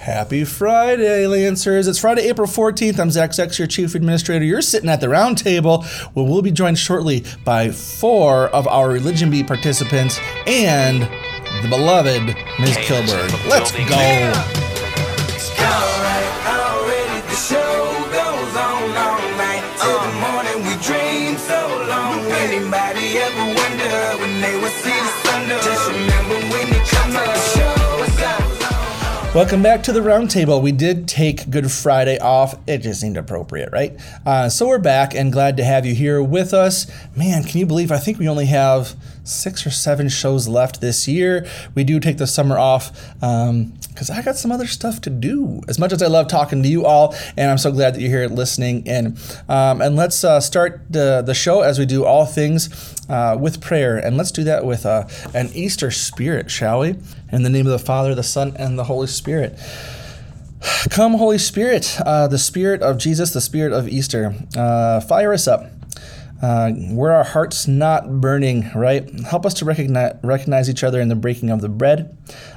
Happy Friday, Lancers. It's Friday, April 14th. I'm Zach Zex, your Chief Administrator. You're sitting at the round table where we'll be joined shortly by four of our Religion Bee participants and the beloved Ms. Kilburg. Let's go. Anybody Welcome back to the roundtable. We did take Good Friday off. It just seemed appropriate, right? Uh, so we're back and glad to have you here with us. Man, can you believe I think we only have six or seven shows left this year. We do take the summer off because I got some other stuff to do. As much as I love talking to you all, and I'm so glad that you're here listening in. Um, and let's uh, start the, the show as we do all things uh, with prayer. And let's do that with uh, an Easter spirit, shall we? In the name of the Father, the Son, and the Holy Spirit. Come, Holy Spirit, uh, the Spirit of Jesus, the Spirit of Easter. Uh, fire us up uh, where our hearts not burning, right? Help us to recognize, recognize each other in the breaking of the bread,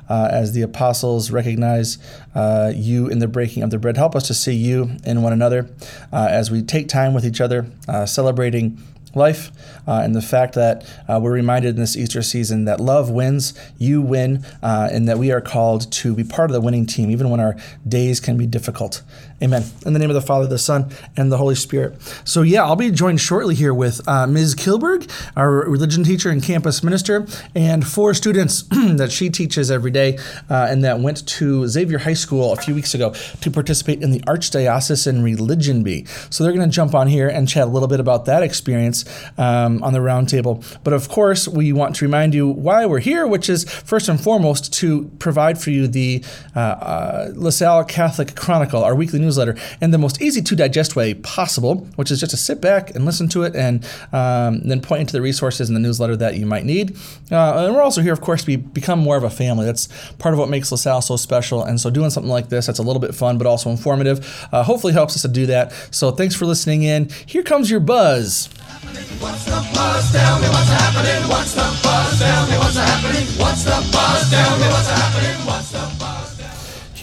uh, as the apostles recognize uh, you in the breaking of the bread. Help us to see you in one another uh, as we take time with each other, uh, celebrating life uh, and the fact that uh, we're reminded in this Easter season that love wins, you win, uh, and that we are called to be part of the winning team, even when our days can be difficult. Amen. In the name of the Father, the Son, and the Holy Spirit. So, yeah, I'll be joined shortly here with uh, Ms. Kilburg, our religion teacher and campus minister, and four students that she teaches every day uh, and that went to Xavier High School a few weeks ago to participate in the Archdiocesan Religion Bee. So, they're going to jump on here and chat a little bit about that experience um, on the roundtable. But of course, we want to remind you why we're here, which is first and foremost to provide for you the uh, uh, LaSalle Catholic Chronicle, our weekly newsletter in the most easy to digest way possible, which is just to sit back and listen to it and um, then point into the resources in the newsletter that you might need. Uh, and we're also here, of course, to be, become more of a family. That's part of what makes LaSalle so special. And so doing something like this that's a little bit fun but also informative uh, hopefully helps us to do that. So thanks for listening in. Here comes your buzz.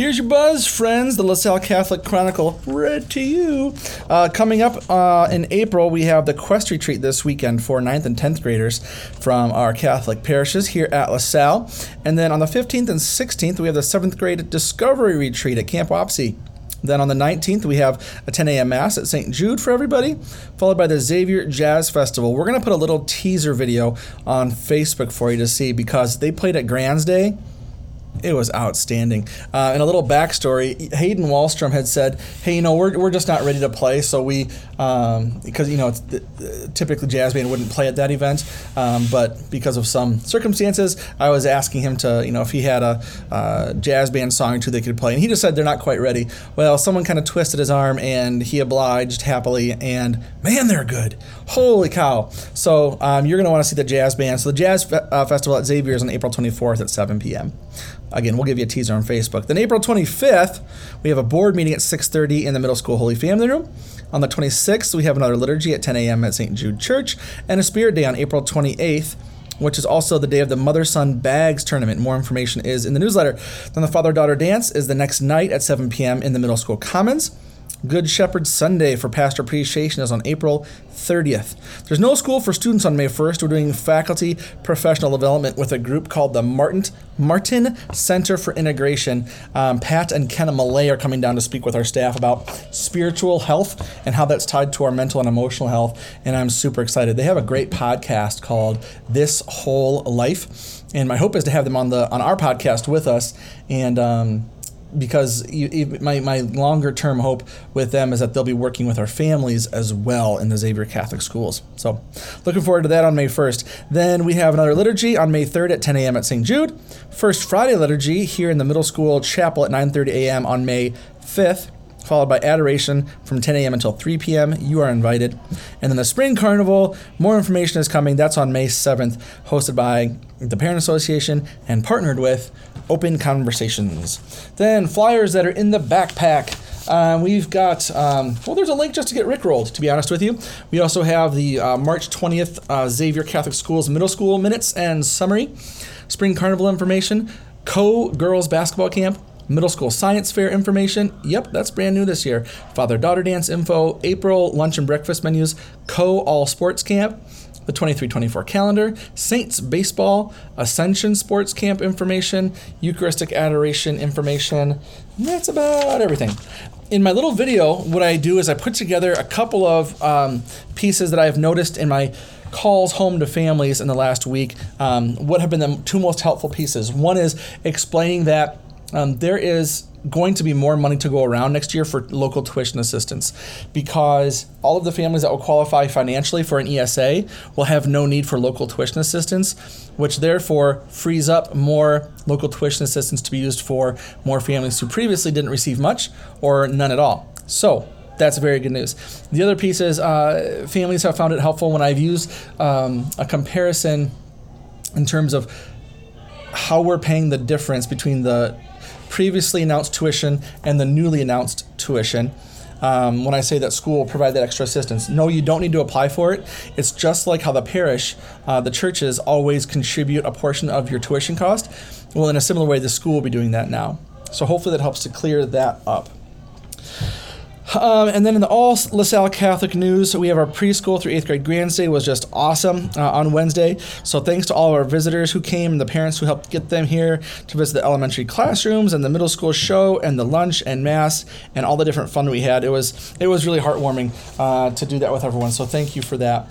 Here's your buzz, friends. The LaSalle Catholic Chronicle read to you. Uh, coming up uh, in April, we have the Quest Retreat this weekend for 9th and 10th graders from our Catholic parishes here at LaSalle. And then on the 15th and 16th, we have the 7th grade Discovery Retreat at Camp Wapsie. Then on the 19th, we have a 10 a.m. Mass at St. Jude for everybody, followed by the Xavier Jazz Festival. We're going to put a little teaser video on Facebook for you to see because they played at Grand's Day it was outstanding. Uh, and a little backstory: Hayden Wahlstrom had said, "Hey, you know, we're, we're just not ready to play, so we um, because you know it's typically jazz band wouldn't play at that event, um, but because of some circumstances, I was asking him to you know if he had a uh, jazz band song or two they could play, and he just said they're not quite ready. Well, someone kind of twisted his arm, and he obliged happily, and man, they're good. Holy cow! So um, you're gonna want to see the jazz band. So the jazz fe- uh, festival at Xavier is on April 24th at 7 p.m. Again, we'll give you a teaser on Facebook. Then April 25th, we have a board meeting at 6:30 in the Middle School Holy Family Room. On the 26th, we have another liturgy at 10 a.m. at St. Jude Church, and a Spirit Day on April 28th, which is also the day of the Mother Son Bags tournament. More information is in the newsletter. Then the Father Daughter Dance is the next night at 7 p.m. in the Middle School Commons. Good Shepherd Sunday for Pastor Appreciation is on April 30th. There's no school for students on May 1st. We're doing faculty professional development with a group called the Martin Martin Center for Integration. Um, Pat and Kenna Millea are coming down to speak with our staff about spiritual health and how that's tied to our mental and emotional health. And I'm super excited. They have a great podcast called This Whole Life, and my hope is to have them on the on our podcast with us and. Um, because my, my longer term hope with them is that they'll be working with our families as well in the Xavier Catholic schools. So, looking forward to that on May 1st. Then we have another liturgy on May 3rd at 10 a.m. at St. Jude. First Friday liturgy here in the middle school chapel at 9:30 a.m. on May 5th followed by adoration from 10 a.m. until 3 p.m. You are invited. And then the Spring Carnival, more information is coming. That's on May 7th, hosted by the Parent Association and partnered with Open Conversations. Then flyers that are in the backpack. Uh, we've got, um, well, there's a link just to get Rickrolled, to be honest with you. We also have the uh, March 20th uh, Xavier Catholic Schools Middle School Minutes and Summary, Spring Carnival information, Co Girls Basketball Camp, Middle school science fair information. Yep, that's brand new this year. Father daughter dance info, April lunch and breakfast menus, Co All Sports Camp, the 23 24 calendar, Saints baseball, Ascension Sports Camp information, Eucharistic adoration information. That's about everything. In my little video, what I do is I put together a couple of um, pieces that I have noticed in my calls home to families in the last week. Um, what have been the two most helpful pieces? One is explaining that um, there is going to be more money to go around next year for local tuition assistance because all of the families that will qualify financially for an ESA will have no need for local tuition assistance, which therefore frees up more local tuition assistance to be used for more families who previously didn't receive much or none at all. So, that's very good news. The other piece is uh, families have found it helpful when I've used um, a comparison in terms of how we're paying the difference between the previously announced tuition and the newly announced tuition. Um, when I say that school will provide that extra assistance. No, you don't need to apply for it. It's just like how the parish, uh, the churches always contribute a portion of your tuition cost. Well, in a similar way, the school will be doing that now. So hopefully that helps to clear that up. Um, and then in the all LaSalle Catholic news, we have our preschool through eighth grade Grand Day was just awesome uh, on Wednesday. So thanks to all of our visitors who came and the parents who helped get them here to visit the elementary classrooms and the middle school show and the lunch and mass and all the different fun we had. It was it was really heartwarming uh, to do that with everyone. So thank you for that.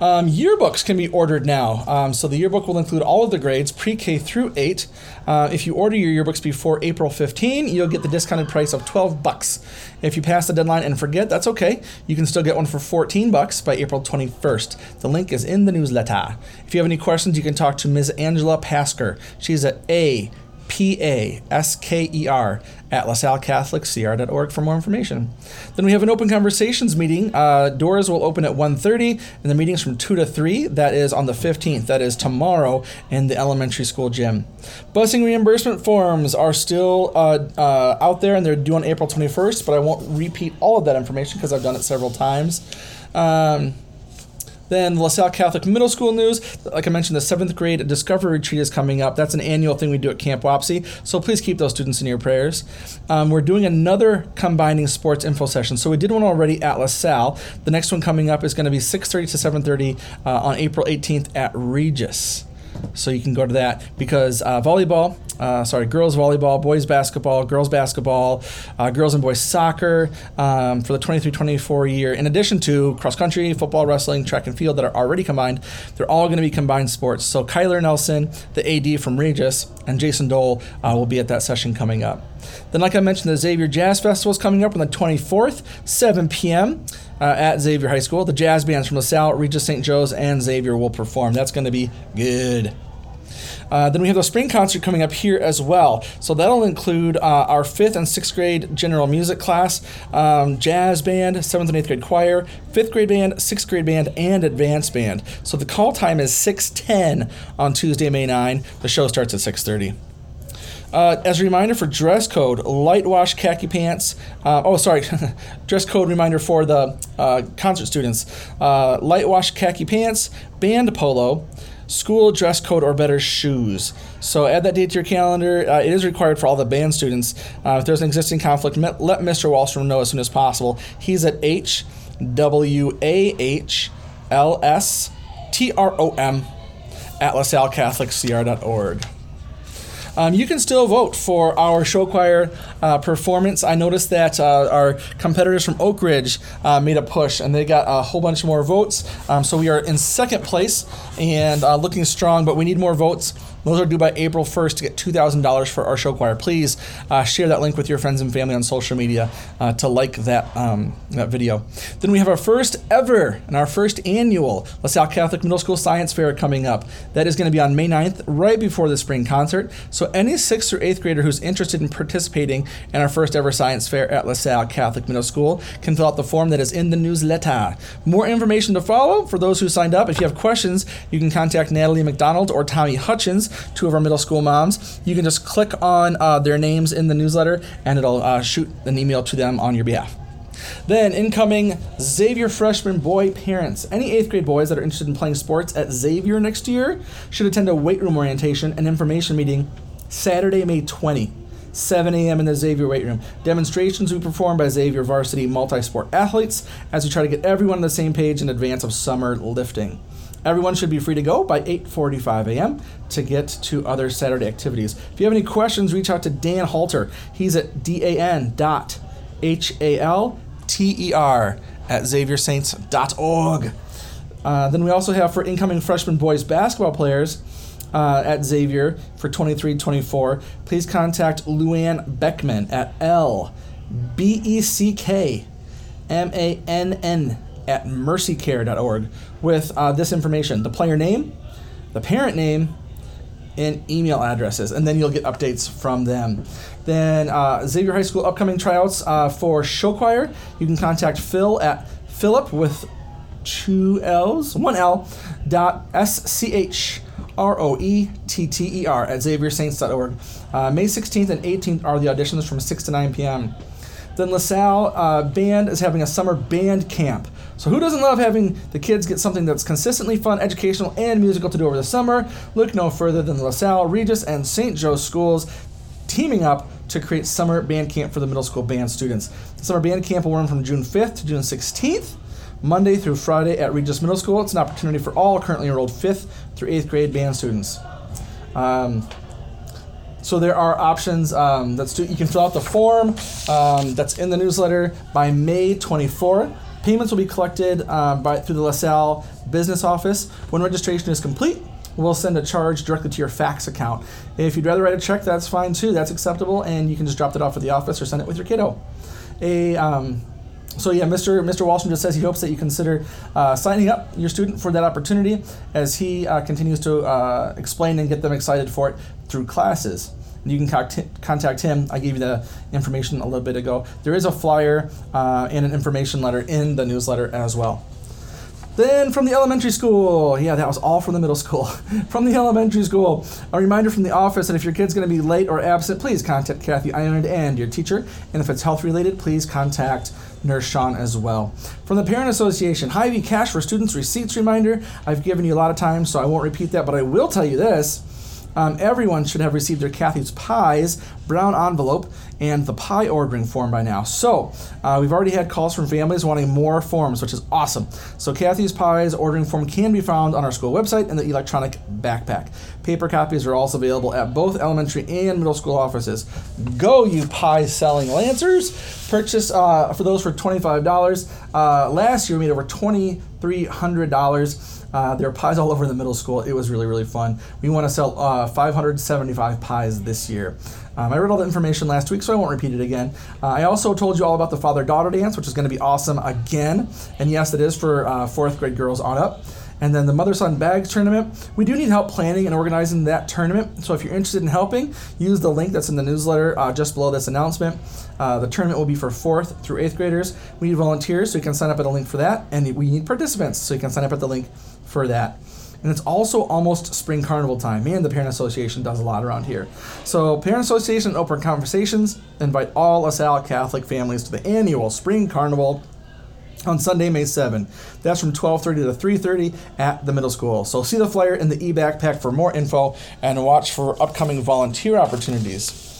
Um, yearbooks can be ordered now. Um, so the yearbook will include all of the grades, pre-K through 8. Uh, if you order your yearbooks before April 15, you'll get the discounted price of 12 bucks. If you pass the deadline and forget, that's okay. You can still get one for 14 bucks by April 21st. The link is in the newsletter. If you have any questions, you can talk to Ms. Angela Pasker. She's at A P A S K E R at lasallecatholiccr.org for more information. Then we have an open conversations meeting. Uh, doors will open at 1.30 and the meeting's from 2 to 3. That is on the 15th. That is tomorrow in the elementary school gym. Busing reimbursement forms are still uh, uh, out there and they're due on April 21st, but I won't repeat all of that information because I've done it several times. Um, then LaSalle Catholic Middle School news. Like I mentioned, the seventh grade Discovery Retreat is coming up. That's an annual thing we do at Camp Wapsie. So please keep those students in your prayers. Um, we're doing another combining sports info session. So we did one already at LaSalle. The next one coming up is going to be 6:30 to 7:30 uh, on April 18th at Regis. So you can go to that because uh, volleyball, uh, sorry, girls volleyball, boys basketball, girls basketball, uh, girls and boys soccer um, for the 23 24 year, in addition to cross country, football, wrestling, track and field that are already combined, they're all going to be combined sports. So Kyler Nelson, the AD from Regis, and Jason Dole uh, will be at that session coming up. Then, like I mentioned, the Xavier Jazz Festival is coming up on the 24th, 7 p.m. Uh, at Xavier High School. The jazz bands from LaSalle, Regis St. Joe's, and Xavier will perform. That's going to be good. Uh, then we have the spring concert coming up here as well. So that'll include uh, our fifth and sixth grade general music class, um, jazz band, seventh and eighth grade choir, fifth grade band, sixth grade band, and advanced band. So the call time is 6:10 on Tuesday, May 9. The show starts at 6:30. Uh, as a reminder for dress code, light wash khaki pants. Uh, oh, sorry, dress code reminder for the uh, concert students: uh, light wash khaki pants, band polo, school dress code or better shoes. So add that date to your calendar. Uh, it is required for all the band students. Uh, if there's an existing conflict, let Mr. Wahlstrom know as soon as possible. He's at H W A H L S T R O M at lasallecatholicCR.org. Um, you can still vote for our show choir uh, performance. I noticed that uh, our competitors from Oak Ridge uh, made a push and they got a whole bunch more votes. Um, so we are in second place and uh, looking strong, but we need more votes. Those are due by April 1st to get $2,000 for our show choir. Please uh, share that link with your friends and family on social media uh, to like that, um, that video. Then we have our first ever and our first annual LaSalle Catholic Middle School Science Fair coming up. That is going to be on May 9th, right before the spring concert. So any sixth or eighth grader who's interested in participating in our first ever science fair at LaSalle Catholic Middle School can fill out the form that is in the newsletter. More information to follow for those who signed up. If you have questions, you can contact Natalie McDonald or Tommy Hutchins two of our middle school moms. You can just click on uh, their names in the newsletter and it'll uh, shoot an email to them on your behalf. Then, incoming Xavier freshman boy parents. Any eighth grade boys that are interested in playing sports at Xavier next year should attend a weight room orientation and information meeting Saturday, May 20. 7 a.m. in the Xavier weight room. Demonstrations will be performed by Xavier varsity multi sport athletes as we try to get everyone on the same page in advance of summer lifting. Everyone should be free to go by 8:45 a.m. to get to other Saturday activities. If you have any questions, reach out to Dan Halter. He's at dan dot h a l t e r at xaviersaints.org. Uh, then we also have for incoming freshman boys basketball players uh, at Xavier for 23-24. Please contact Luann Beckmann at L B E C K M A N N at mercycare.org with uh, this information the player name, the parent name, and email addresses, and then you'll get updates from them. Then uh, Xavier High School upcoming tryouts uh, for show choir. You can contact Phil at Philip with two L's, one L, dot S C H R O E T T E R at xaviersaints.org. Uh, May 16th and 18th are the auditions from 6 to 9 p.m. Then LaSalle uh, Band is having a summer band camp. So, who doesn't love having the kids get something that's consistently fun, educational, and musical to do over the summer? Look no further than LaSalle, Regis, and St. Joe schools teaming up to create summer band camp for the middle school band students. The summer band camp will run from June 5th to June 16th. Monday through Friday at Regis Middle School. It's an opportunity for all currently enrolled 5th through 8th grade band students. Um, so there are options um, you can fill out the form um, that's in the newsletter by May 24th. Payments will be collected uh, by through the LaSalle business office. When registration is complete, we'll send a charge directly to your FACTS account. If you'd rather write a check, that's fine too. That's acceptable, and you can just drop it off at the office or send it with your kiddo. A um, so yeah, Mr. Mr. Wahlstrom just says he hopes that you consider uh, signing up your student for that opportunity as he uh, continues to uh, explain and get them excited for it through classes. You can contact him. I gave you the information a little bit ago. There is a flyer uh, and an information letter in the newsletter as well. Then from the elementary school, yeah, that was all from the middle school. from the elementary school, a reminder from the office that if your kid's going to be late or absent, please contact Kathy Ireland and your teacher. And if it's health related, please contact Nurse Sean as well. From the Parent Association, Hy-Vee Cash for Students Receipts reminder. I've given you a lot of time, so I won't repeat that, but I will tell you this. Um, everyone should have received their Kathy's Pies brown envelope and the pie ordering form by now. So uh, we've already had calls from families wanting more forms, which is awesome. So Kathy's Pies ordering form can be found on our school website in the electronic backpack. Paper copies are also available at both elementary and middle school offices. Go, you pie selling Lancers! Purchase uh, for those for $25. Uh, last year we made over $2,300. Uh, there are pies all over the middle school. It was really, really fun. We want to sell uh, 575 pies this year. Um, I read all the information last week, so I won't repeat it again. Uh, I also told you all about the father daughter dance, which is going to be awesome again. And yes, it is for uh, fourth grade girls on up. And then the mother son bags tournament. We do need help planning and organizing that tournament. So if you're interested in helping, use the link that's in the newsletter uh, just below this announcement. Uh, the tournament will be for fourth through eighth graders. We need volunteers, so you can sign up at the link for that. And we need participants, so you can sign up at the link for that. And it's also almost spring carnival time. Man, the Parent Association does a lot around here. So, Parent Association Open Conversations invite all LaSalle Catholic families to the annual spring carnival on Sunday, May 7. That's from 12:30 to 3:30 at the middle school. So see the flyer in the e-backpack for more info and watch for upcoming volunteer opportunities.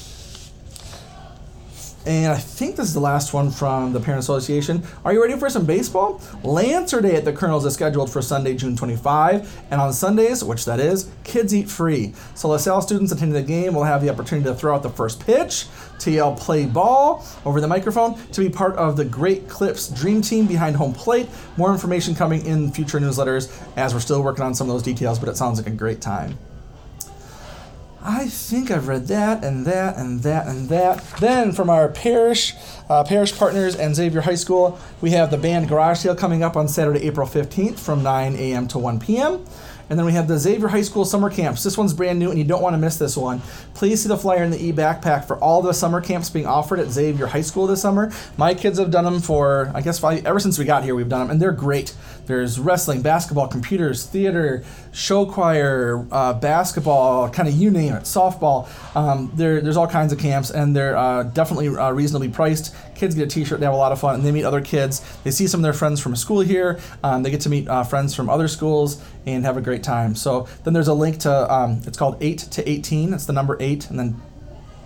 And I think this is the last one from the Parent Association. Are you ready for some baseball? Lancer Day at the Kernels is scheduled for Sunday, June 25. And on Sundays, which that is, kids eat free. So LaSalle students attending the game will have the opportunity to throw out the first pitch, to yell play ball over the microphone, to be part of the Great Clips Dream Team behind home plate. More information coming in future newsletters as we're still working on some of those details, but it sounds like a great time. I think I've read that and that and that and that. Then from our parish, uh, parish partners and Xavier High School, we have the band garage sale coming up on Saturday, April 15th from 9 a.m. to 1 p.m. And then we have the Xavier High School summer camps. This one's brand new and you don't want to miss this one. Please see the flyer in the e backpack for all the summer camps being offered at Xavier High School this summer. My kids have done them for, I guess, ever since we got here, we've done them, and they're great. There's wrestling, basketball, computers, theater, show choir, uh, basketball, kind of you name it, softball. Um, there, there's all kinds of camps, and they're uh, definitely uh, reasonably priced. Kids get a T-shirt, they have a lot of fun, and they meet other kids. They see some of their friends from school here. Um, they get to meet uh, friends from other schools and have a great time. So then there's a link to um, it's called eight to eighteen. It's the number eight, and then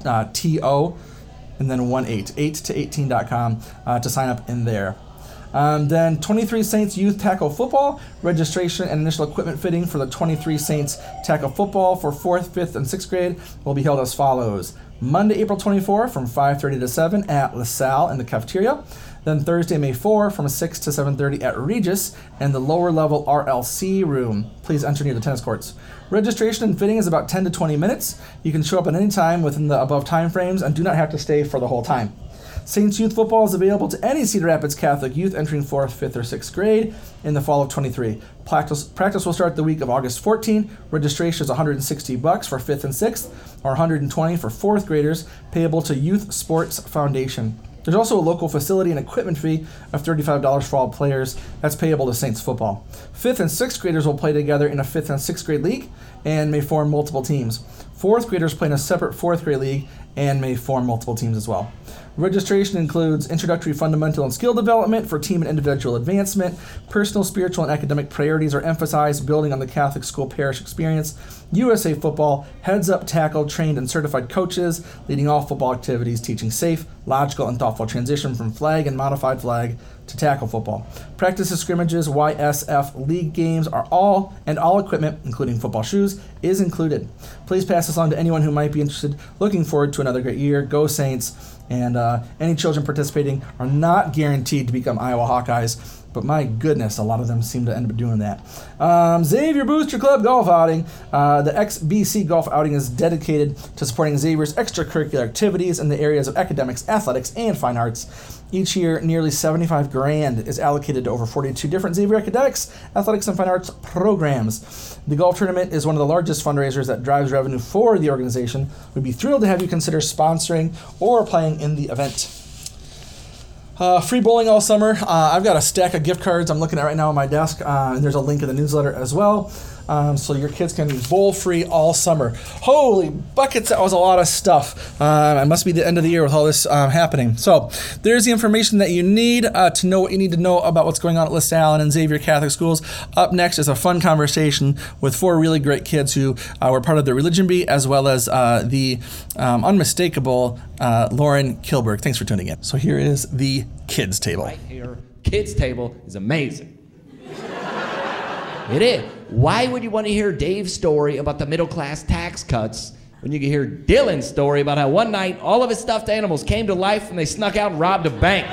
uh, T-O, and then 1 8, 8 to 18.com uh, to sign up in there. Um, then 23 Saints Youth Tackle Football registration and initial equipment fitting for the 23 Saints Tackle Football for 4th, 5th, and 6th grade will be held as follows. Monday, April 24 from 5:30 to 7 at LaSalle in the cafeteria. Then Thursday, May 4 from 6 to 7:30 at Regis and the lower level RLC room. Please enter near the tennis courts. Registration and fitting is about 10 to 20 minutes. You can show up at any time within the above time frames and do not have to stay for the whole time. Saints Youth Football is available to any Cedar Rapids Catholic youth entering 4th, 5th, or 6th grade in the fall of 23. Practice, practice will start the week of August 14. Registration is 160 bucks for 5th and 6th, or 120 for 4th graders, payable to Youth Sports Foundation. There's also a local facility and equipment fee of $35 for all players. That's payable to Saints football. Fifth and sixth graders will play together in a fifth and sixth grade league and may form multiple teams. Fourth graders play in a separate fourth grade league and may form multiple teams as well. Registration includes introductory fundamental and skill development for team and individual advancement. Personal, spiritual, and academic priorities are emphasized, building on the Catholic school parish experience. USA football, heads up tackle, trained and certified coaches, leading all football activities, teaching safe, logical, and thoughtful transition from flag and modified flag to tackle football. Practices, scrimmages, YSF league games are all, and all equipment, including football shoes, is included. Please pass this on to anyone who might be interested. Looking forward to another great year. Go Saints! And uh, any children participating are not guaranteed to become Iowa Hawkeyes, but my goodness, a lot of them seem to end up doing that. Um, Xavier Booster Club Golf Outing. Uh, the XBC Golf Outing is dedicated to supporting Xavier's extracurricular activities in the areas of academics, athletics, and fine arts. Each year, nearly 75 grand is allocated to over 42 different Xavier academics, athletics, and fine arts programs. The golf tournament is one of the largest fundraisers that drives revenue for the organization. We'd be thrilled to have you consider sponsoring or playing in the event. Uh, free bowling all summer. Uh, I've got a stack of gift cards I'm looking at right now on my desk, uh, and there's a link in the newsletter as well. Um, so your kids can be bowl free all summer. Holy buckets, that was a lot of stuff. Uh, it must be the end of the year with all this um, happening. So there's the information that you need uh, to know what you need to know about what's going on at LaSalle and Xavier Catholic Schools. Up next is a fun conversation with four really great kids who uh, were part of the Religion Bee, as well as uh, the um, unmistakable uh, Louren Kilburg. Thanks for tuning in. So here is the kids table. Right here, kids table is amazing. It is. Why would you want to hear Dave's story about the middle class tax cuts when you can hear Dylan's story about how one night all of his stuffed animals came to life and they snuck out and robbed a bank?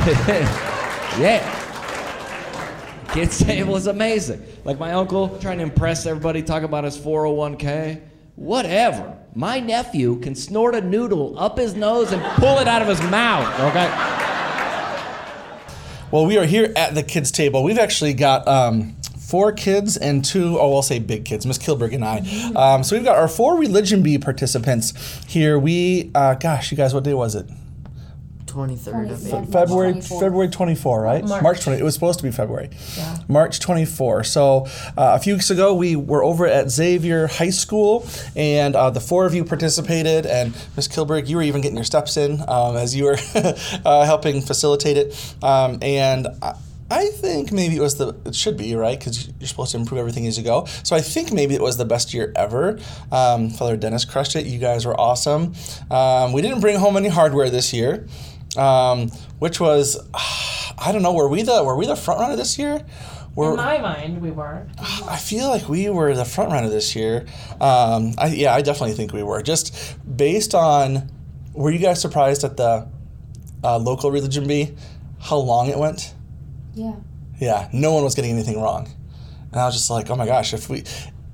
yeah. Kids table is amazing. Like my uncle trying to impress everybody, talk about his 401k. Whatever. My nephew can snort a noodle up his nose and pull it out of his mouth, okay? Well, we are here at the kids' table. We've actually got um, four kids and two, oh, I'll say big kids, Miss Kilburg and I. Um, so we've got our four Religion Bee participants here. We, uh, gosh, you guys, what day was it? 23rd of Yeah. April. February 24. February 24, right? March. 20. It was supposed to be February. Yeah. March 24. So uh, a few weeks ago, we were over at Xavier High School, and uh, the four of you participated. And Miss Kilburg, you were even getting your steps in um, as you were uh, helping facilitate it. Um, and I, I think maybe it was the it should be right because you're supposed to improve everything as you go. So I think maybe it was the best year ever. Um, Father Dennis crushed it. You guys were awesome. Um, we didn't bring home any hardware this year, um, which was I don't know. Were we the were we the front runner this year? Were, In my mind, we weren't. I feel like we were the front runner this year. Um, I, yeah, I definitely think we were. Just based on, were you guys surprised at the uh, local religion bee, how long it went? Yeah. Yeah, no one was getting anything wrong, and I was just like, oh my gosh, if we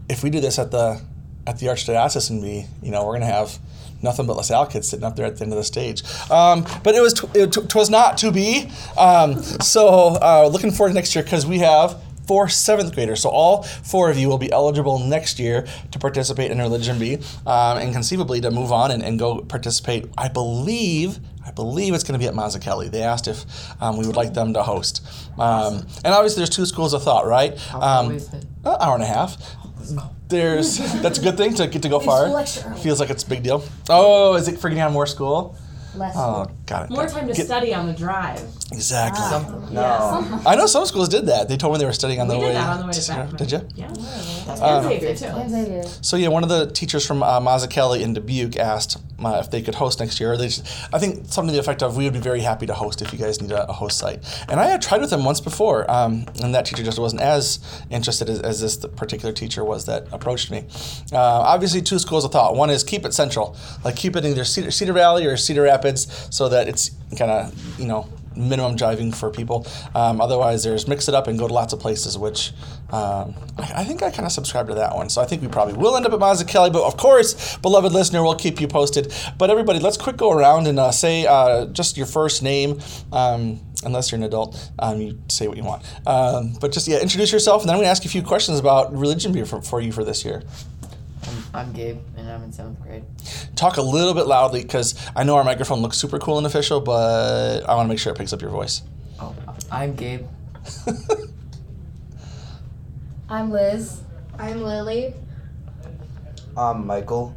if we do this at the at the archdiocesan bee, you know, we're gonna have nothing but LaSalle kids sitting up there at the end of the stage. Um, but it was t- it t- twas not to be. Um, so uh, looking forward to next year because we have four seventh graders. So all four of you will be eligible next year to participate in Religion Bee um, and conceivably to move on and, and go participate. I believe. I believe it's going to be at Mazzuchelli. They asked if um, we would like them to host. Um, and obviously, there's two schools of thought, right? How Um, is it? an hour and a half. There's that's a good thing to get to go far. school extra early. Feels like it's a big deal. Oh, is it freaking out more school? Less. Oh, Got it. More time to Get- study on the drive. Exactly. Something. No. Yeah. I know some schools did that. They told me they were studying on we the did way. that on the way to Sarah. Beckman. Did you? Yeah. That's Um, and Xavier too. Xavier. So yeah, one of the teachers from uh, Mazzuchelli in Dubuque asked uh, if they could host next year. They, just, I think something to the effect of, "We would be very happy to host if you guys need a, a host site." And I had tried with them once before, um, and that teacher just wasn't as interested as, as this particular teacher was that approached me. Uh, obviously, two schools of thought. One is keep it central, like keep it in either Cedar, Cedar Valley or Cedar Rapids, so that it's kind of you know minimum driving for people. Um, otherwise, there's mix it up and go to lots of places, which um, I, I think I kind of subscribe to that one. So I think we probably will end up at Mazzuchelli, but of course, beloved listener, we'll keep you posted. But everybody, let's quick go around and uh, say uh, just your first name. Um, Unless you're an adult, um, you say what you want. Um, but just yeah, introduce yourself, and then I'm going to ask you a few questions about religion for, for you for this year. I'm, I'm Gabe, and I'm in seventh grade. Talk a little bit loudly because I know our microphone looks super cool and official, but I want to make sure it picks up your voice. Oh, I'm Gabe. I'm Liz. I'm Lily. I'm Michael.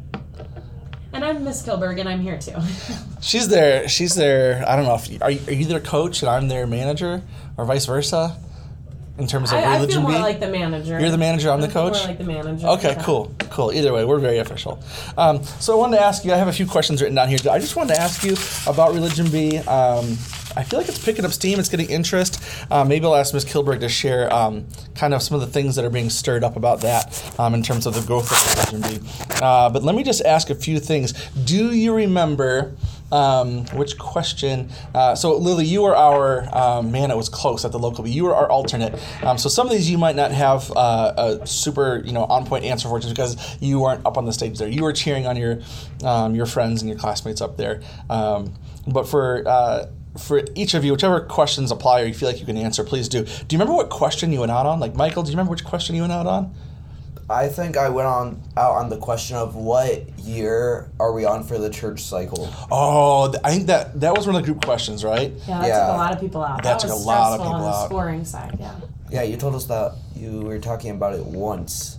And I'm Miss Kilburg, and I'm here too. She's there. she's there. I don't know if are you, are you their coach and I'm their manager or vice versa in terms of I, I feel religion more beat? like the manager. You're the manager, I'm the coach? More like the manager. Okay, Yeah. cool, cool. Either way, we're very official. Um, so I wanted to ask you. I have a few questions written down here. I just wanted to ask you about Religion Bee. Um, I feel like it's picking up steam. It's getting interest. Uh, maybe I'll ask Ms. Kilburg to share um, kind of some of the things that are being stirred up about that um, in terms of the growth of Religion Bee. Uh, but let me just ask a few things. Do you remember? Um, which question? Uh, so Lily, you were our um, man. It was close at the local, but you were our alternate. Um, so some of these you might not have uh, a super, you know, on point answer for, just because you weren't up on the stage there. You were cheering on your um, your friends and your classmates up there. Um, but for uh, for each of you, whichever questions apply or you feel like you can answer, please do. Do you remember what question you went out on? Like Michael, do you remember which question you went out on? I think I went on out on the question of what year are we on for the church cycle? Oh, th- I think that that was one of the group questions, right? Yeah, that Yeah. took a lot of people out. That That, took was a lot of stressful on people the out. scoring side. Yeah. Yeah, you told us that you were talking about it once.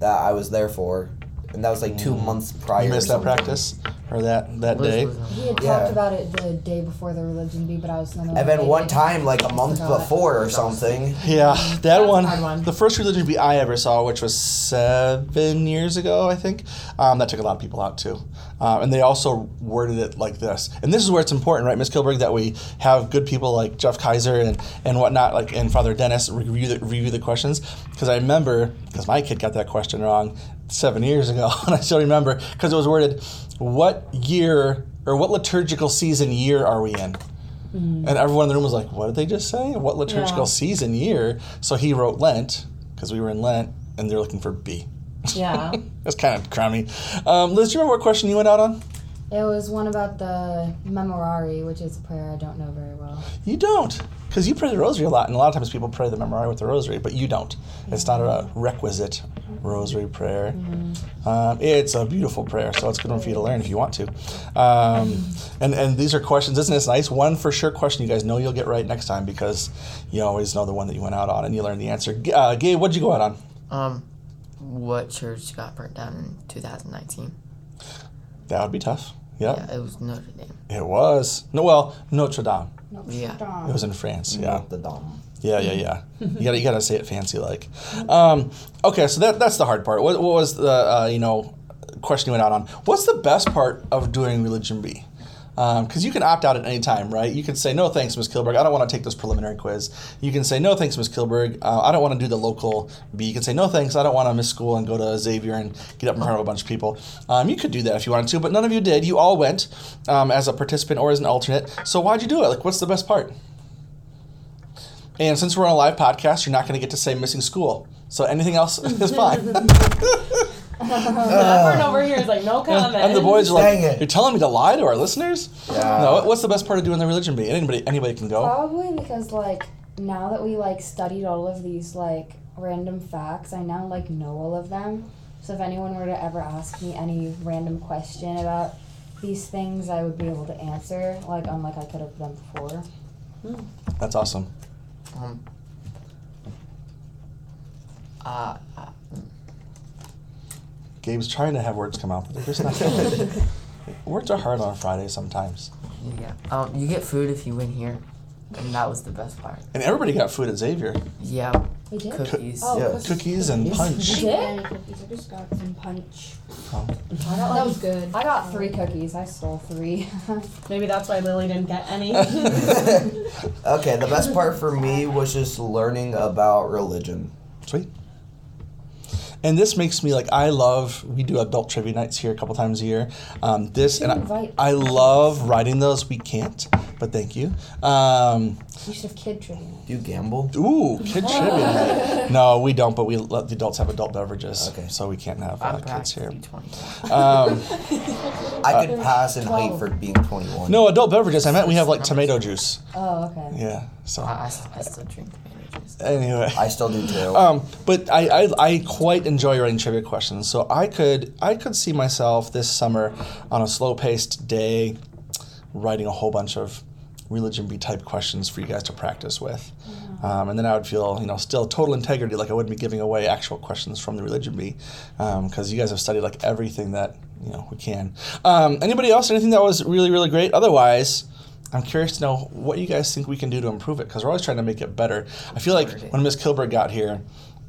That I was there for, and that was like two months prior. You or missed that practice or that that day. was on- We had Yeah. talked about it the day before the religion bee, but I was in the And then one time, like a month Forgot. before or something. Yeah, that That's a one, hard one. The first religion bee I ever saw, which was seven years ago, I think, um, that took a lot of people out too. Um, and they also worded it like this. And this is where it's important, right, Miss Kilburg, that we have good people like Jeff Kaiser and, and whatnot, like and Father Dennis review the, review the questions. Because I remember, because my kid got that question wrong seven years ago, and I still remember because it was worded, "What year or what liturgical season year are we in?" And everyone in the room was like, "What did they just say? What liturgical Yeah. season year?" So he wrote Lent because we were in Lent, and they're looking for B. Yeah. That's kind of crummy. Um, Liz, do you remember what question you went out on? It was one about the memorare, which is a prayer I don't know very well. You don't, because you pray the rosary a lot, and a lot of times people pray the Memorare with the rosary, but you don't. It's not a requisite rosary prayer. Um, it's a beautiful prayer, so it's a good one for you to learn if you want to. Um, and and these are questions, isn't this nice? One for sure question you guys know you'll get right next time because you always know the one that you went out on and you learn the answer. G- Uh, Gabe, what'd you go out on? Um, what church got burnt down in 2019? That would be tough. Yep. Yeah, it was Notre Dame. It was. No, well, Notre Dame. Yeah. It was in France. Yeah. The dom. Yeah, yeah, yeah. You gotta, you gotta say it fancy like. Um, okay, so that that's the hard part. What, what was the uh, you know question you went out on? What's the best part of doing religion bee? Because you can opt out at any time, right? You can say no, thanks, Ms. Kilburg. I don't want to take this preliminary quiz. You can say no, thanks, Ms. Kilburg. Uh, I don't want to do the local bee. You can say no, thanks. I don't want to miss school and go to Xavier and get up in front of a bunch of people. Um, you could do that if you wanted to, but none of you did. You all went um, as a participant or as an alternate. So why'd you do it? Like, what's the best part? And since we're on a live podcast, you're not going to get to say missing school. So anything else is fine. Everyone over here is like, no comment. and the boys are like, Dang it. "You're telling me to lie to our listeners?" Yeah. No. What's the best part of doing the religion bee? Anybody, anybody can go. Probably because like now that we like studied all of these like random facts, I now like know all of them. So if anyone were to ever ask me any random question about these things, I would be able to answer like unlike I could have done before. That's awesome. Um, uh, uh, Gabe's trying to have words come out, but they're just not. coming. words are hard on a Friday sometimes. Yeah. Um, you get food if you win here, and that was the best part. And everybody got food at Xavier. Yeah. We did? Cookies. Oh, Yeah. cookies. Cookies and You punch. did? Cookies. I just got some punch. Oh. I got That was good. I got three cookies. I stole three. Maybe that's why Lily didn't get any. Okay, the best part for me was just learning about religion. Sweet. And this makes me like I love. We do adult trivia nights here a couple times a year. Um, this and I, I love writing those. We can't, but thank you. Um, you should have kid trivia. Do you gamble? ooh, kid trivia. night. No, we don't. But we let the adults have adult beverages. Okay. So we can't have uh, I'm kids here. practically 21. Um, I could pass in height Twelve. for being 21. no adult beverages. I meant we have like tomato juice. Oh, okay. Yeah. So I, I, I still drink tomato juice. Anyway. I still do too. Um, but I, I, I quite enjoy writing trivia questions. So I could I could see myself this summer on a slow paced day writing a whole bunch of religion bee type questions for you guys to practice with. Um, and then I would feel, you know, still total integrity, like I wouldn't be giving away actual questions from the religion bee, because you guys have studied like everything that you know we can. Um, anybody else? Anything that was really really great? Otherwise. I'm curious to know what you guys think we can do to improve it because we're always trying to make it better. I feel like when Miss Kilburg got here,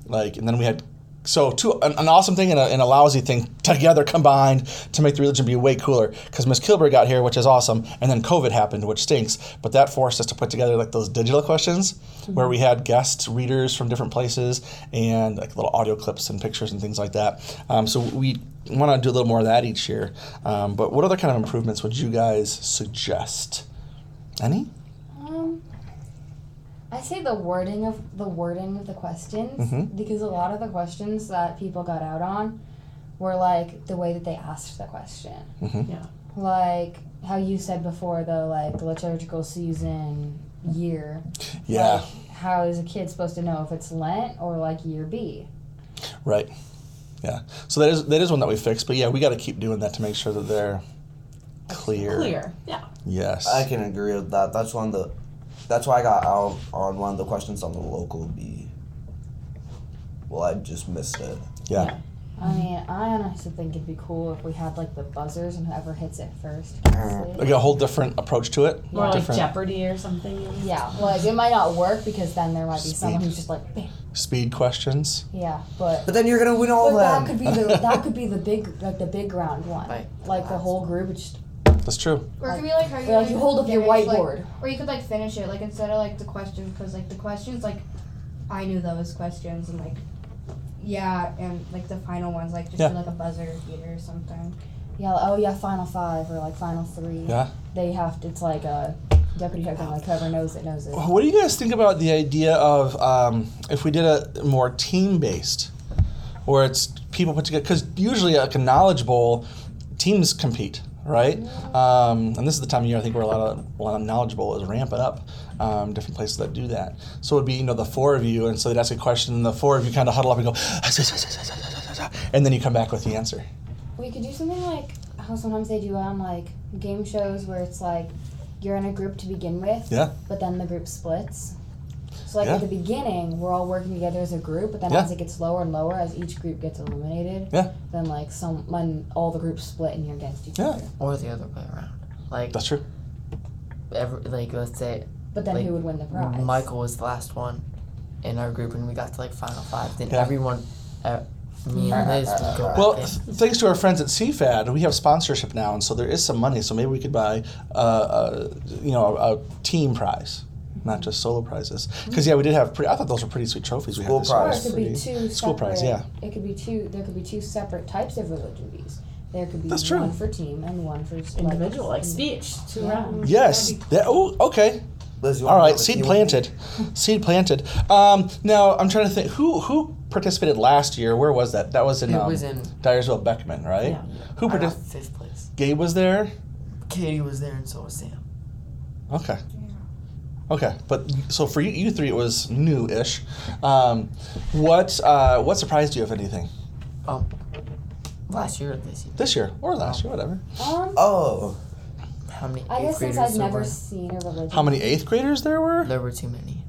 like, and then we had so two an, an awesome thing and a, and a lousy thing together combined to make the religion bee way cooler. Because Miss Kilburg got here, which is awesome, and then COVID happened, which stinks. But that forced us to put together like those digital questions where we had guests readers from different places and like little audio clips and pictures and things like that. Um, so we want to do a little more of that each year. Um, but what other kind of improvements would you guys suggest? Any? Um, I say the wording of the wording of the questions Mhm. because a lot of the questions that people got out on were like the way that they asked the question. Mm-hmm. yeah. Like how you said before, the like liturgical season year. Yeah. Like, how is a kid supposed to know if it's Lent or like year B? Right. Yeah. So that is that is one that we fixed, but yeah, we got to keep doing that to make sure that they're clear. Clear. Yeah. Yes. I can agree with that. That's one of the. That's why I got out on one of the questions on the local bee. Well, I just missed it. yeah. I mean, I honestly think it'd be cool if we had like the buzzers and whoever hits it first. Like a whole different approach to it. More like different Jeopardy or something. Yeah, like it might not work because then there might be someone who's just like, "Bam." speed questions. yeah, but But then you're gonna win all but of them. that could be the that could be the big like the big round one, Right. like the whole group. Just That's true. Or it could be like how you, like you hold up your finish, like- whiteboard. or you could like finish it like instead of like the questions because like the questions like I knew those questions and like yeah and like the final ones like just Yeah. do, like a buzzer beater or something. yeah, like, oh yeah, final five or like final three. Yeah. They have to. It's like a deputy check thing. Like whoever knows it knows it. What do you guys think about the idea of um, if we did a more team based, where it's people put together? Because usually, like a knowledge bowl, teams compete, right? Um, and this is the time of year I think where a lot of a lot of knowledge bowl is ramping up. Um, different places that do that. So it'd be you know the four of you, and so they'd ask a question, and the four of you kind of huddle up and go, and then you come back with the answer. We could do something like how sometimes they do on like game shows where it's like you're in a group to begin with, Yeah. but then the group splits. So like Yeah. at the beginning, we're all working together as a group, but then Yeah. as it gets lower and lower, as each group gets eliminated, Yeah. then like some when all the groups split and you're against each Yeah. other. Or the other way around. Like, That's true. every, like let's say But then Like, who would win the prize? Michael was the last one in our group, and we got to like final five. Then Yeah. everyone, uh, me and Liz would go back Well, thanks to our friends at CFAD, we have sponsorship now, and so there is some money. So maybe we could buy, uh, uh, you know, a, a team prize, not just solo prizes. Because yeah, we did have. Pretty, I thought those were pretty sweet trophies. we School had this year. Or it could be Pretty- two school separate. prize. Yeah. It could be two. There could be two separate types of religion bees. There could be That's true. one for team and one for Individual, like speech, two Yeah. rounds. Yes. That, oh, okay. Liz, you All wanna right. have a Seed planted. Seed planted. Um, now I'm trying to think. Who who participated last year? Where was that? That was in. It um, was in- Dyersville Beckman, right? Yeah. Who I participated? fifth place. Gabe was there. Katie was there, and so was Sam. Okay. Okay, but so for you, you three, it was new-ish. Um, what uh, what surprised you, if anything, Oh, last year or this year? this year or last year, whatever? Um, Oh, How many? I eighth guess since I've never were? seen a religion. How many eighth graders there were? There were too many.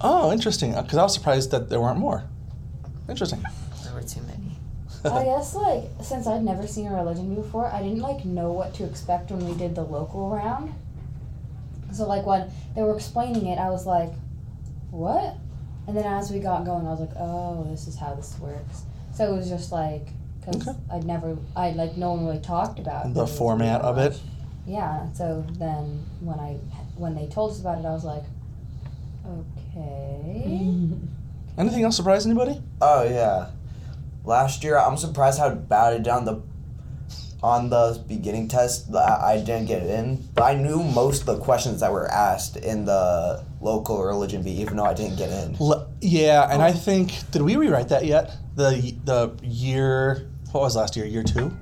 Oh, interesting. Because I was surprised that there weren't more. Interesting. There were too many. I guess like since I'd never seen a religion before, I didn't like know what to expect when we did the local round. So like when they were explaining it, I was like, "What?" And then as we got going, I was like, "Oh, this is how this works." So it was just like because Okay. I'd never, I like no one really talked about The format of it. Yeah. So then when I when they told us about it, I was like, "Okay." Anything else surprise anybody? Oh yeah. Last year, I'm surprised how bad I did on the on the beginning test. that I didn't get in, but I knew most of the questions that were asked in the local religion bee, even though I didn't get in. L- yeah, and I oh. think did we rewrite that yet? The the year what was last year? Year two.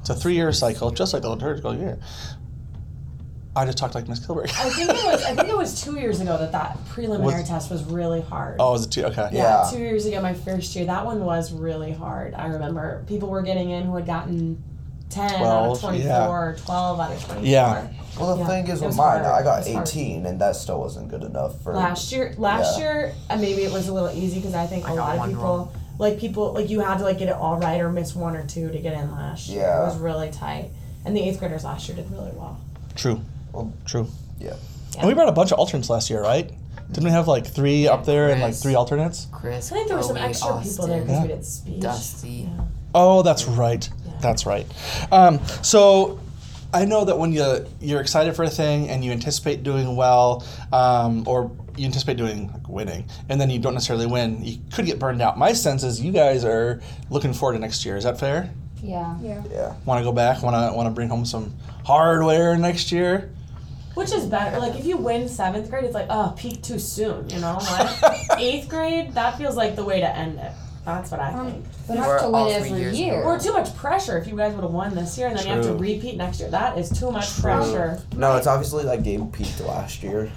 It's a three year cycle, just like the liturgical year. I just talked like Miss Kilburg. I think it was. I think it was two years ago that that preliminary Was- test was really hard. oh, was it two? Okay. Yeah, Yeah. two years ago, my first year, that one was really hard. I remember people were getting in who had gotten 10 out 12, of 24 yeah. or 12 out of 24. Yeah. Well, the Yeah, thing is with mine, hard. I got It was hard. 18, and that still wasn't good enough for. Last year, last Yeah. year, uh, maybe it was a little easy because I think a I got lot of people, wrong. like people, like you had to like get it all right or miss one or two to get in last year. Yeah. It was really tight. And the eighth graders last year did really well. True. Well, True. yeah. And we brought a bunch of alternates last year, right? Didn't we have like three up there and like three alternates? Chris, I think there were some Chloe, extra people there because Yeah. we did speech. Dusty. Oh, that's right. That's right. Um, so I know that when you you're excited for a thing and you anticipate doing well, um, or you anticipate doing like winning, and then you don't necessarily win, you could get burned out. My sense is you guys are looking forward to next year. Is that fair? Yeah. Yeah. Yeah. Want to go back? Want to want to bring home some hardware next year? Which is better. Like if you win seventh grade, it's like, oh, peak too soon, you know? Like eighth grade, that feels like the way to end it. That's what I Um, think. But Or not to all win three every years year. Or too much pressure if you guys would have won this year and then you have to True. repeat next year. That is too much True. pressure. No, it's obviously like Gabe peaked last year.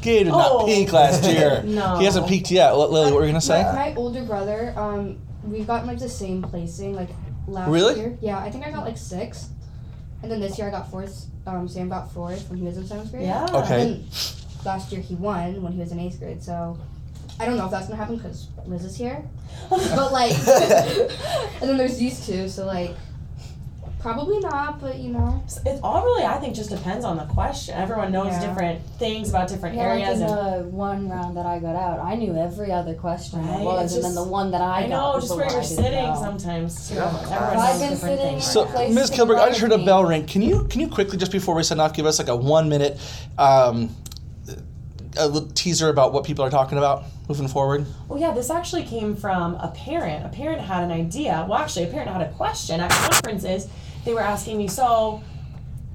Gabe did not Oh. peak last year. No. He hasn't peaked yet. Li- Lily, what were you gonna say? My, my older brother, um, we've gotten like the same placing like last Really? year. Yeah, I think I got like sixth, and then this year I got fourth. Um, Sam got fourth when he was in seventh grade. Yeah. Okay. And last year he won when he was in eighth grade. So I don't know if that's gonna happen because Liz is here. But like, and then there's these two. So like, probably not. But you know. It all really, I think, just depends on the question. Everyone knows Yeah. different things about different Yeah, like areas. in and the one round that I got out, I knew every other question there Right, was, it's and then just- the one that I, I got know, was just the where one you're I didn't sitting know. sometimes. You know, Yeah. I've knows been different sitting things. So, Places Ms. in Kilburg, I just heard a bell ring. Can you can you quickly, just before we sign off, give us like a one minute um, a little teaser about what people are talking about moving forward? Well, yeah, this actually came from a parent. A parent had an idea. Well, actually, a parent had a question at conferences. They were asking me, so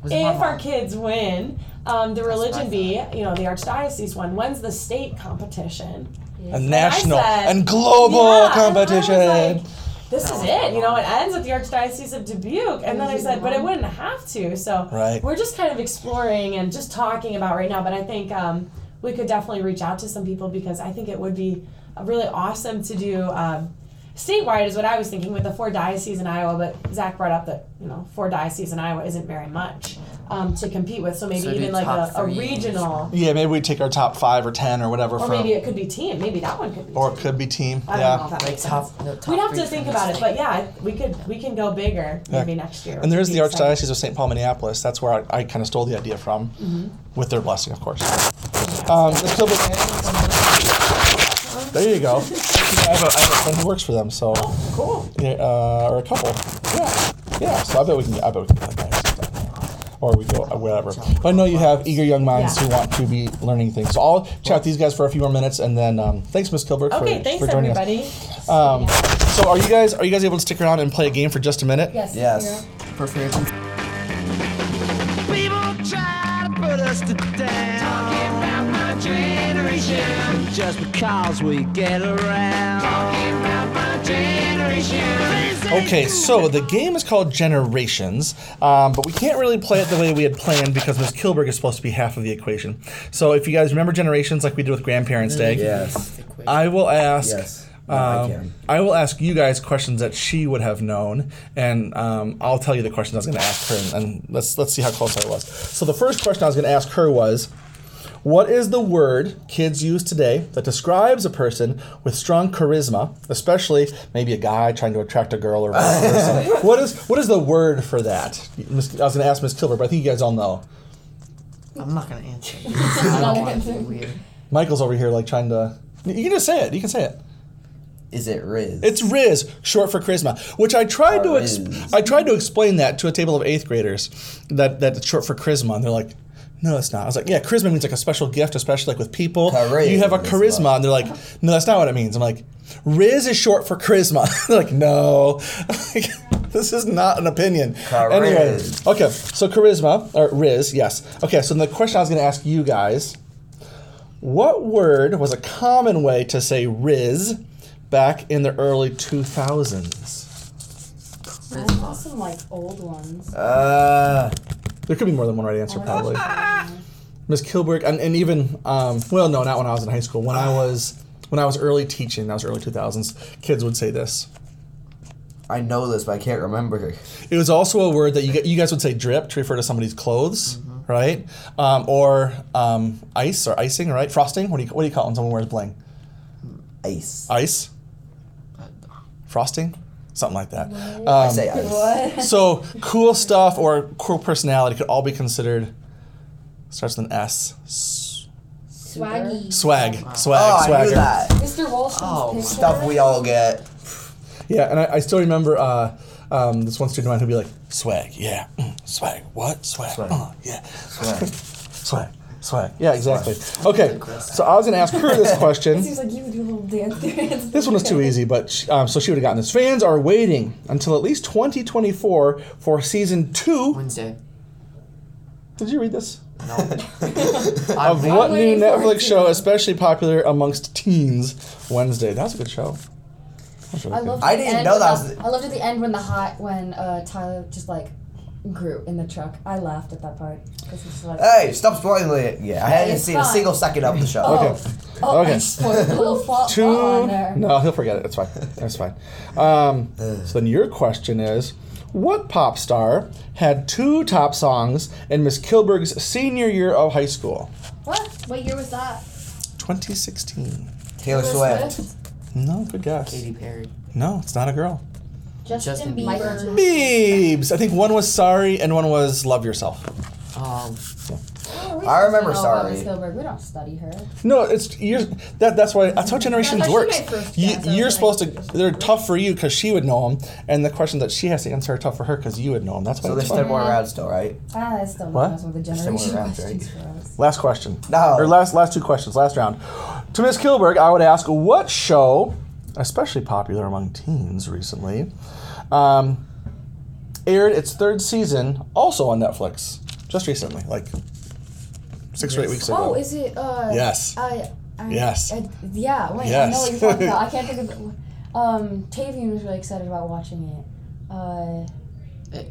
Was it my if our kids win um, the religion what I bee, you know, the archdiocese one, when's the state competition? A national said- and global Yeah, and competition. like, this is it, you know, it ends with the Archdiocese of Dubuque. And then I said, but it wouldn't have to. So Right. we're just kind of exploring and just talking about right now. But I think um, we could definitely reach out to some people because I think it would be really awesome to do um, statewide, is what I was thinking with the four dioceses in Iowa. But Zach brought up that, you know, four dioceses in Iowa isn't very much um, to compete with. So maybe So even like a, a three in each regional, yeah, maybe we take our top five or ten or whatever or from, maybe it could be team. Maybe that one could be or it could be team. I don't know yeah. if that Like makes top, sense. no, top We'd have to think about the it, but yeah, we could we can go bigger maybe next year. And there's the would be exciting. Archdiocese of St. Paul, Minneapolis. That's where I, I kind of stole the idea from, Mm-hmm. with their blessing, of course. Um, Ms. Kilburg- there you go. I have, a, I have a friend who works for them, so Cool. yeah, uh, or a couple. Yeah, yeah. So I bet we can. I bet we can get that guy. Or we go uh, whatever. But I know you have eager young minds Yeah. who want to be learning things. So I'll chat with these guys for a few more minutes, and then um, thanks, Miss Kilburg, Okay, for, thanks for joining everybody. us. Um, so are you guys are you guys able to stick around and play a game for just a minute? Yes. Yes. Perfect. People try to put us to down. Just because we get around. Talking about my generation. Okay, so the game is called Generations, um, but we can't really play it the way we had planned because Miss Kilburg is supposed to be half of the equation. So if you guys remember Generations, like we did with Grandparents' Day, Yes. I will ask. Yes. No, I um, can. I will ask you guys questions that she would have known, and um, I'll tell you the questions I was going to ask her, and, and let's let's see how close I was. So the first question I was going to ask her was, "What is the word kids use today that describes a person with strong charisma, especially maybe a guy trying to attract a girl or vice versa? what is what is the word for that?" I was going to ask Miss Kilburg, but I think you guys all know. I'm not gonna answer. I don't want to be weird. Michael's over here like trying to. You can just say it. You can say it. Is it Riz? It's Riz, short for charisma, which I tried to ex- I tried to explain that to a table of eighth graders that that it's short for charisma, and they're like, "No, it's not." I was like, "Yeah, charisma means like a special gift, especially like with people. You have a Charisma. charisma," and they're like, "No, that's not what it means." I'm like, "Riz is short for charisma." they're like, "No." This is not an opinion. Anyway, okay, so charisma, or Riz, yes. Okay, so the question I was going to ask you guys what word was a common way to say Riz back in the early 2000s? I have some like old ones. Uh, There could be more than one right answer, probably. Miss Kilburg, and, and even, um, well, no, not when I was in high school. When I was when I was early teaching, that was early 2000s, kids would say this. I know this, but I can't remember. It was also a word that you, you guys would say drip to refer to somebody's clothes, right? Um, or um, ice or icing, right? Frosting. What do you what do you call it when someone wears bling? Ice. Ice. Frosting, something like that. I Um, say ice. What? so cool stuff or cool personality could all be considered. Starts with an S. S- Swaggy. Swag, swag, Oh, I knew that. Mr. Walsh's Oh. Stuff we all get. Yeah, and I, I still remember uh, um, this one student of mine who'd be like, "Swag, yeah, mm, swag, what, swag, Swag. Uh, yeah, Swag. swag, swag, yeah, exactly." Okay, so I was gonna ask her this question. It seems like you would do a little dance there. This one was too easy, but sh- um, so she would have gotten this. Fans are waiting until at least 2024 for season two. Wednesday. Did you read this? No. Of I'm what new waiting for Netflix to. show especially popular amongst teens? Wednesday. That was a good show. That was really I good. loved. I at the didn't end know when that the- was- I loved at the end when the hot when uh, Tyler just like grew in the truck. I laughed at that part because he's like. Hey, stop spoiling it. Yeah, I hadn't It's seen a fine. single second of the show. Oh, Okay. oh, Okay. I spoiled a little flaw Two. on there. No, he'll forget it. It's fine. That's fine. Um, so then your question is, what pop star had two top songs in Miss Kilburg's senior year of high school? What? What year was that? 2016. Taylor Taylor Swift. No, good guess. Katy Perry. No, it's not a girl. Justin, Justin Bieber. Bieber. Biebs. I think one was Sorry and one was Love Yourself. Um, Oh, we I don't remember know about Sorry. Miss Gilbert. We don't study her. No, it's you're that. That's why that's how generations That's works. my first You, guess. I was you're like- supposed to. They're tough for you because she would know them, and the question that she has to answer are tough for her because you would know them. That's why. So it's there's fun. ten more rounds still, right? Ah, that's still What? not some the Still generation more rounds, questions for us. Last question. No. Or last last two questions. Last round. To Miss Kilburg, I would ask what show, especially popular among teens recently, um, aired its third season also on Netflix just recently, like six or eight weeks ago. Oh, is it? Uh, Yes. I, I, Yes. I, yeah. Wait, I Yes. know what you're talking about. I can't think of. The, um, Tavian was really excited about watching it. Uh,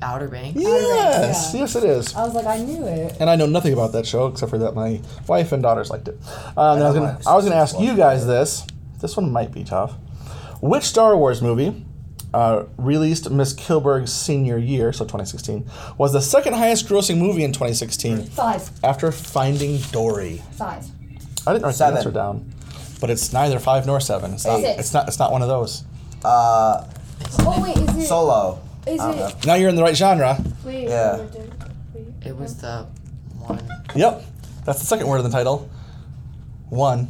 Outer Banks. yes, yeah. yes, it is. I was like, I knew it. and I know nothing about that show except for that my wife and daughters liked it. Um, and I was gonna, I was gonna ask you guys this. This one might be tough. Which Star Wars movie, uh, released Miss Kilburg's senior year, so 2016, was the second highest grossing movie in 2016 Five. after Finding Dory? Five. I didn't write Seven. the answer down, but it's neither five nor seven. It's not. Six. It's not. It's not one of those. Uh, Oh wait, is it? Solo. Is I don't know. it? Now you're in the right genre. Wait. Yeah. what wait. It was the one. Yep, that's the second word in the title. One.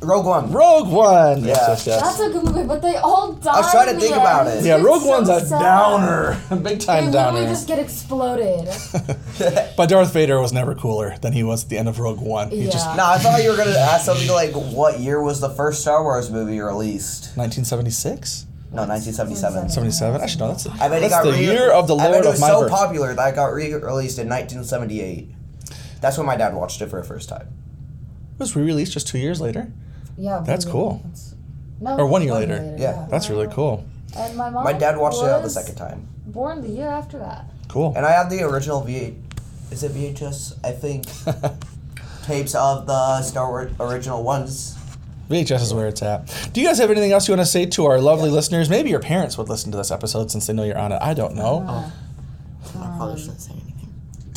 Rogue One. Rogue One. Yeah. yes, yes. That's a good movie, but they all die. I was trying to think the about it. Yeah, It's Rogue so One's a sad. downer, a big time literally downer. just get exploded. But Darth Vader was never cooler than he was at the end of Rogue One. He just Yeah. No, I thought you were gonna ask something like, what year was the first Star Wars movie released? 1976, No, 1977. 77. I should know. That's, I bet it got the re- year of the I bet Lord it of was my so birth. popular that it got re-released in 1978. That's when my dad watched it for the first time. It was re-released just two years later. Yeah. That's really. cool. That's- No, Or one year later. Yeah. That's really cool. And my mom. My dad watched it out the second time, Born the year after that. Cool. and I have the original V. Is it VHS? I think tapes of the Star Wars original ones. VHS is where it's at. Do you guys have anything else you want to say to our lovely listeners? Maybe your parents would listen to this episode since they know you're on it. I don't know. Uh, I probably shouldn't say anything.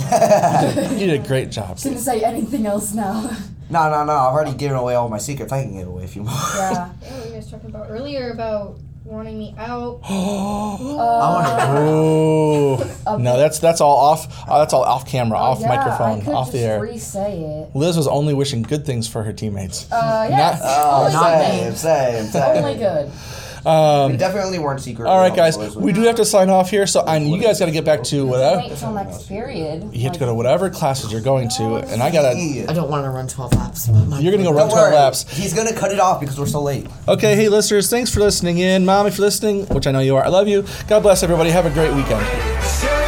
You did a great job. Shouldn't say anything else now. No, no, no. I've already given away all my secrets. I can give away a few more. yeah. Yeah, what were you guys talking about earlier about wanting me out? Uh, I want Oh. a No, that's that's all off. Uh, that's all off camera, Oh, off yeah, I microphone, could off just the air. Re-say it. Liz was only wishing good things for her teammates. Uh, yes. Not- Oh, good same, same, same. Only good. Um, we definitely weren't secret. All right, guys, we do have to sign off here. So, and you guys got to get back to whatever. Wait till next period. You have to go to whatever classes you're going to, and I gotta. I don't want to run 12 laps. You're gonna go run 12 worry. laps. He's gonna cut it off because we're so late. Okay, hey listeners, thanks for listening in. Mom, if you're listening, which I know you are, I love you. God bless everybody. Have a great weekend. Show